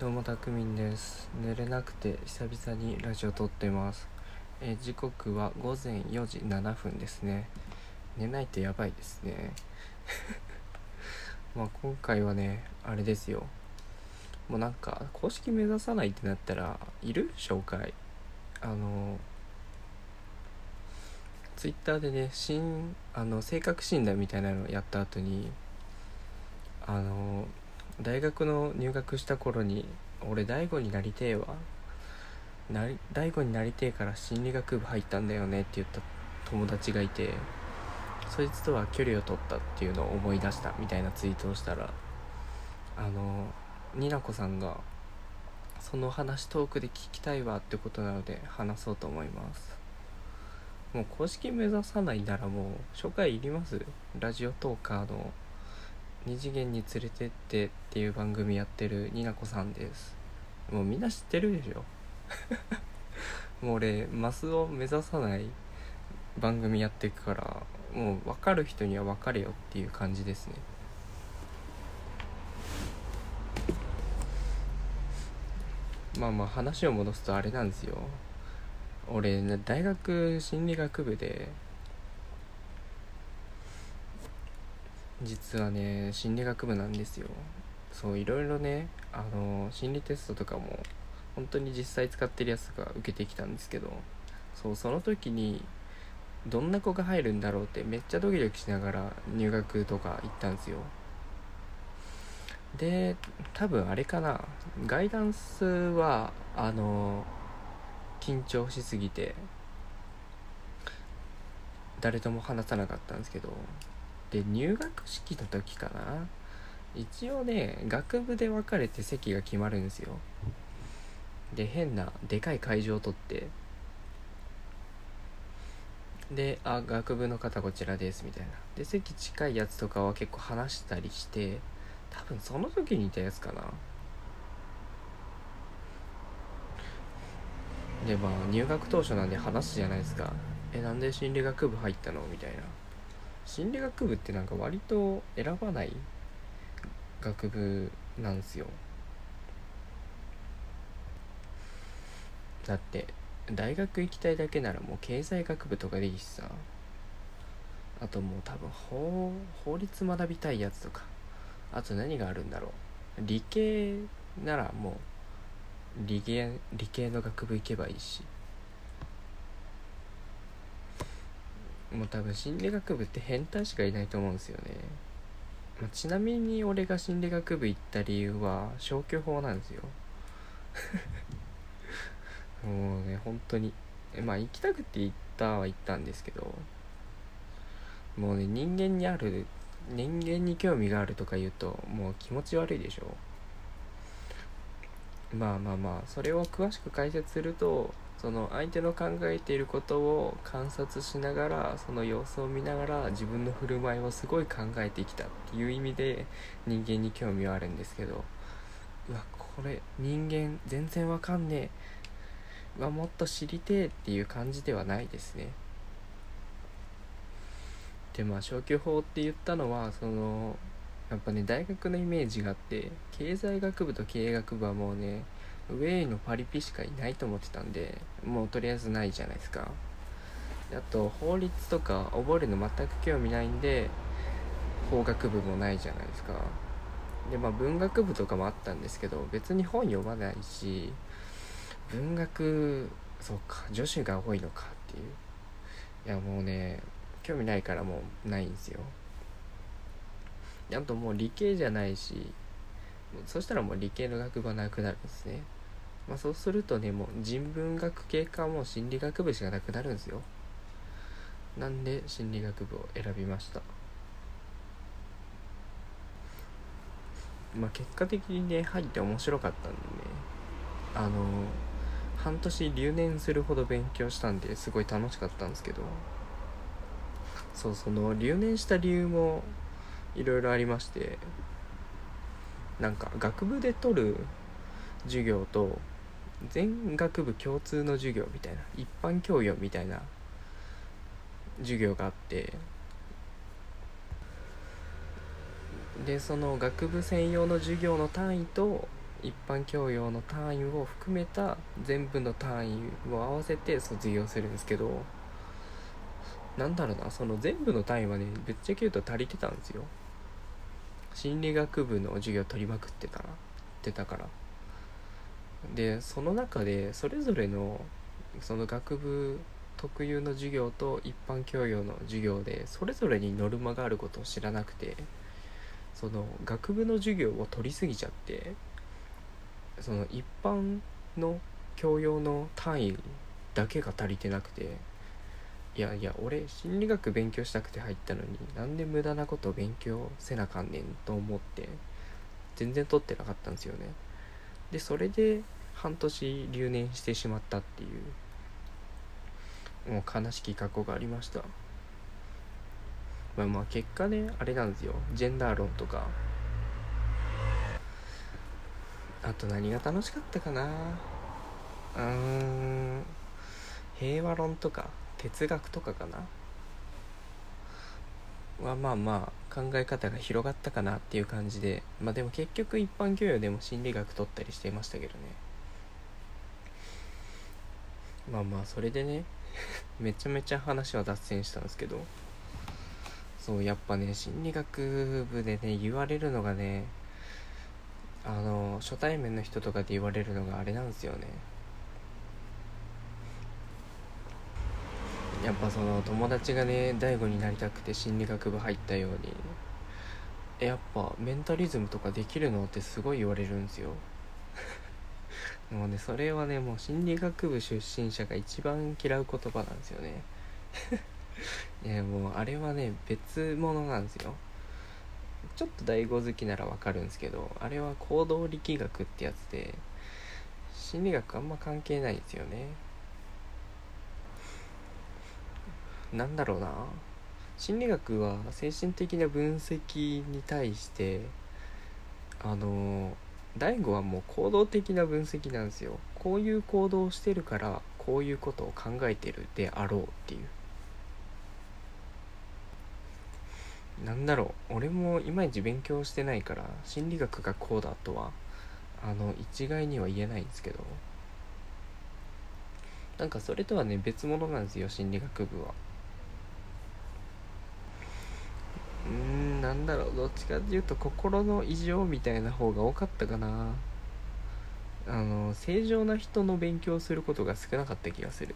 どうもたくみんです。寝れなくて久々にラジオ撮ってます。え時刻は午前4時7分ですね。寝ないとやばいですね。まあ今回はねあれですよ。もうなんか公式目指さないってなったらいる？紹介。あのツイッターでね新あの性格診断みたいなのをやった後にあの大学の入学した頃に俺大悟になりてえわ。なり大悟になりてえから心理学部入ったんだよねって言った友達がいてそいつとは距離を取ったっていうのを思い出したみたいなツイートをしたらあのになこさんがその話トークで聞きたいわってことなので話そうと思います。もう公式目指さないならもう紹介いります？ラジオトーカーの二次元に連れてってっていう番組やってるになこさんです。もうみんな知ってるでしょ。もう俺マスを目指さない番組やっていくからもう分かる人には分かれよっていう感じですね。まあまあ話を戻すとあれなんですよ。俺大学心理学部で実はね心理学部なんですよ。そういろいろねあの心理テストとかも本当に実際使ってるやつが受けてきたんですけどそうその時にどんな子が入るんだろうってめっちゃドキドキしながら入学とか行ったんですよ。で多分あれかなガイダンスはあの緊張しすぎて誰とも話さなかったんですけどで入学式の時かな。一応ね学部で分かれて席が決まるんですよ。で変なでかい会場を取って。で「あ学部の方こちらです」みたいな。で席近いやつとかは結構話したりして。多分その時にいたやつかな。でまあ入学当初なんで話すじゃないですか「えなんで心理学部入ったの?」みたいな。心理学部ってなんか割と選ばない学部なんですよ。だって大学行きたいだけならもう経済学部とかでいいしさ。あともう多分法法律学びたいやつとか。あと何があるんだろう。理系ならもう理系理系の学部行けばいいし。もう多分心理学部って変態しかいないと思うんですよね、まあ、ちなみに俺が心理学部行った理由は消去法なんですよ。もうね本当に。まあ行きたくて行ったは行ったんですけど。もうね人間にある人間に興味があるとか言うともう気持ち悪いでしょ。まあまあまあそれを詳しく解説するとその相手の考えていることを観察しながらその様子を見ながら自分の振る舞いをすごい考えてきたっていう意味で人間に興味はあるんですけどうわこれ人間全然わかんねえ。うわもっと知りてえっていう感じではないですね。でまあ消去法って言ったのはそのやっぱね大学のイメージがあって経済学部と経営学部はもうねウェイのパリピしかいないと思ってたんでもうとりあえずないじゃないですか。あと法律とか覚えるの全く興味ないんで法学部もないじゃないですか。でまあ文学部とかもあったんですけど別に本読まないし文学そうか女子が多いのかっていう。いやもうね興味ないからもうないんですよ。あともう理系じゃないしそしたらもう理系の学部はなくなるんですね。まあそうするとねもう人文学系かもう心理学部しかなくなるんですよ。なんで心理学部を選びました。まあ結果的にね入って面白かったんでね。あの半年留年するほど勉強したんですごい楽しかったんですけど。そうその留年した理由もいろいろありまして。なんか学部で取る授業と全学部共通の授業みたいな一般教養みたいな授業があってでその学部専用の授業の単位と一般教養の単位を含めた全部の単位を合わせて卒業するんですけどなんだろうなその全部の単位はねぶっちゃけ言うと足りてたんですよ。心理学部の授業取りまくってたらってたから。でその中でそれぞれのその学部特有の授業と一般教養の授業でそれぞれにノルマがあることを知らなくてその学部の授業を取りすぎちゃってその一般の教養の単位だけが足りてなくていやいや俺心理学勉強したくて入ったのになんで無駄なことを勉強せなかんねんと思って全然取ってなかったんですよね。でそれで半年留年してしまったっていうもう悲しき過去がありました。まあまあ結果ねあれなんですよ。ジェンダー論とか。あと何が楽しかったかな。うーん。平和論とか哲学とかかな。はまあまあ考え方が広がったかなっていう感じでまあでも結局一般教養でも心理学取ったりしてましたけどね。まあまあそれでね めちゃめちゃ話は脱線したんですけどそうやっぱね心理学部でね言われるのがねあの初対面の人とかで言われるのがあれなんですよね。やっぱその友達がね大悟になりたくて心理学部入ったようにやっぱメンタリズムとかできるのってすごい言われるんですよ。もうねそれはねもう心理学部出身者が一番嫌う言葉なんですよね。いやもうあれはね別物なんですよ。ちょっと大悟好きならわかるんですけどあれは行動力学ってやつで心理学あんま関係ないんですよね。なんだろうな。心理学は精神的な分析に対してあの大悟はもう行動的な分析なんですよ。こういう行動をしてるからこういうことを考えてるであろうっていう。なんだろう。俺もいまいち勉強してないから心理学がこうだとはあの一概には言えないんですけど。なんかそれとはね別物なんですよ心理学部はうーんなんだろうどっちかっていうと心の異常みたいな方が多かったかな。あの正常な人の勉強することが少なかった気がする。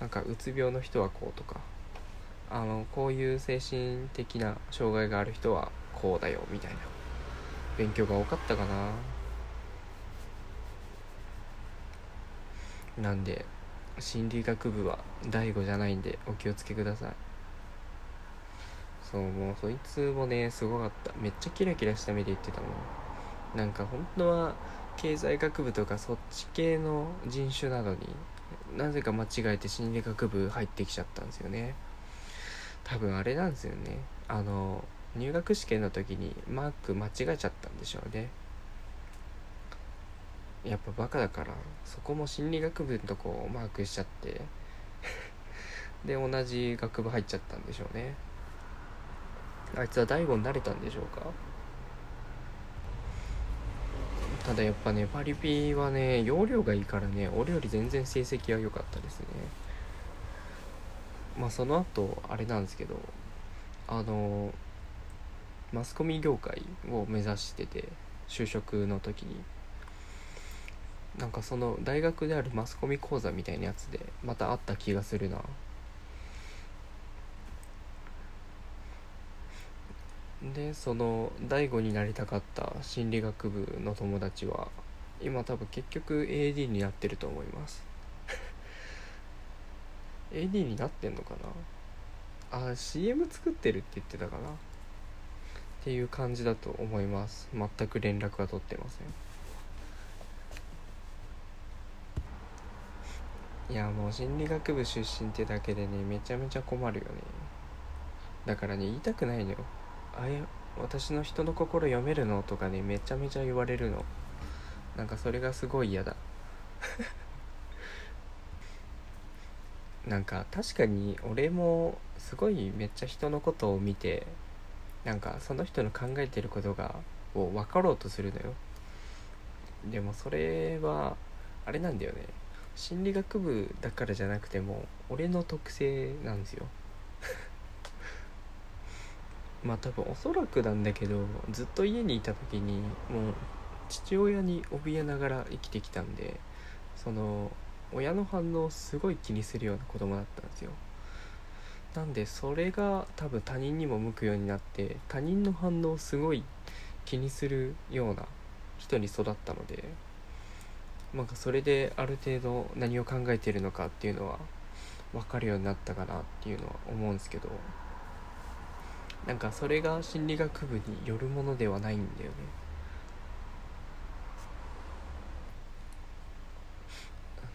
なんかうつ病の人はこうとか。あのこういう精神的な障害がある人はこうだよみたいな。勉強が多かったかな。なんで心理学部は第悟じゃないんでお気をつけください。そうもうそいつもねすごかった。めっちゃキラキラした目で言ってたもん。なんか本当は経済学部とかそっち系の人種なのになぜか間違えて心理学部入ってきちゃったんですよね。多分あれなんですよね。あの入学試験の時にマーク間違えちゃったんでしょうね。やっぱバカだからそこも心理学部のとこをマークしちゃって で同じ学部入っちゃったんでしょうね。あいつは大悟になれたんでしょうか？ただやっぱねパリピはね容量がいいからね俺より全然成績は良かったですね。まあその後あれなんですけどあのマスコミ業界を目指してて就職の時に。なんかその大学であるマスコミ講座みたいなやつでまたあった気がするな。でその大悟になりたかった心理学部の友達は今多分結局 AD になってると思います。AD になってんのかな？あ CM 作ってるって言ってたかな？っていう感じだと思います。全く連絡は取ってません。いやもう心理学部出身ってだけでねめちゃめちゃ困るよね。だからね言いたくないのよ。あれ私の人の心読めるのとかねめちゃめちゃ言われるの。なんかそれがすごい嫌だ。なんか確かに俺もすごいめっちゃ人のことを見てなんかその人の考えてることがを分かろうとするのよ。でもそれはあれなんだよね。心理学部だからじゃなくても俺の特性なんですよ。まあ多分おそらくなんだけどずっと家にいた時にもう父親に怯えながら生きてきたんでその親の反応をすごい気にするような子供だったんですよ。なんでそれが多分他人にも向くようになって他人の反応をすごい気にするような人に育ったのでなんかそれである程度何を考えてるのかっていうのは分かるようになったかなっていうのは思うんですけど。なんかそれが心理学部によるものではないんだよね。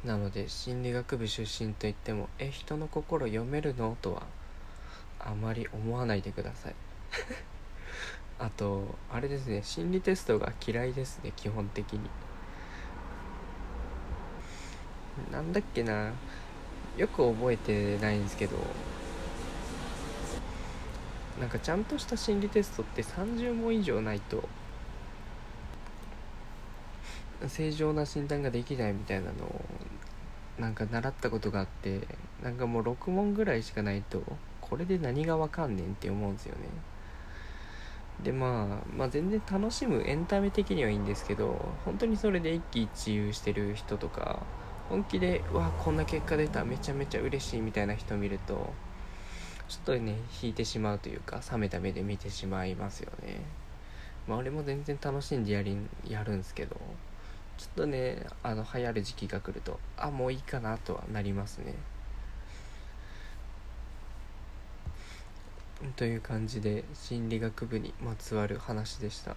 なので心理学部出身といってもえ人の心読めるの？とはあまり思わないでください。あとあれですね心理テストが嫌いですね基本的に。なんだっけなよく覚えてないんですけどなんかちゃんとした心理テストって30問以上ないと正常な診断ができないみたいなのをなんか習ったことがあってなんかもう6問ぐらいしかないとこれで何がわかんねんって思うんですよねでまあまあ全然楽しむエンタメ的にはいいんですけど本当にそれで一喜一憂してる人とか本気で「わこんな結果出ためちゃめちゃ嬉しい」みたいな人見るとちょっとね引いてしまうというか冷めた目で見てしまいますよね。まあ俺も全然楽しんでやりやるんですけどちょっとねあの流行る時期が来るとあもういいかなとはなりますね。という感じで心理学部にまつわる話でした。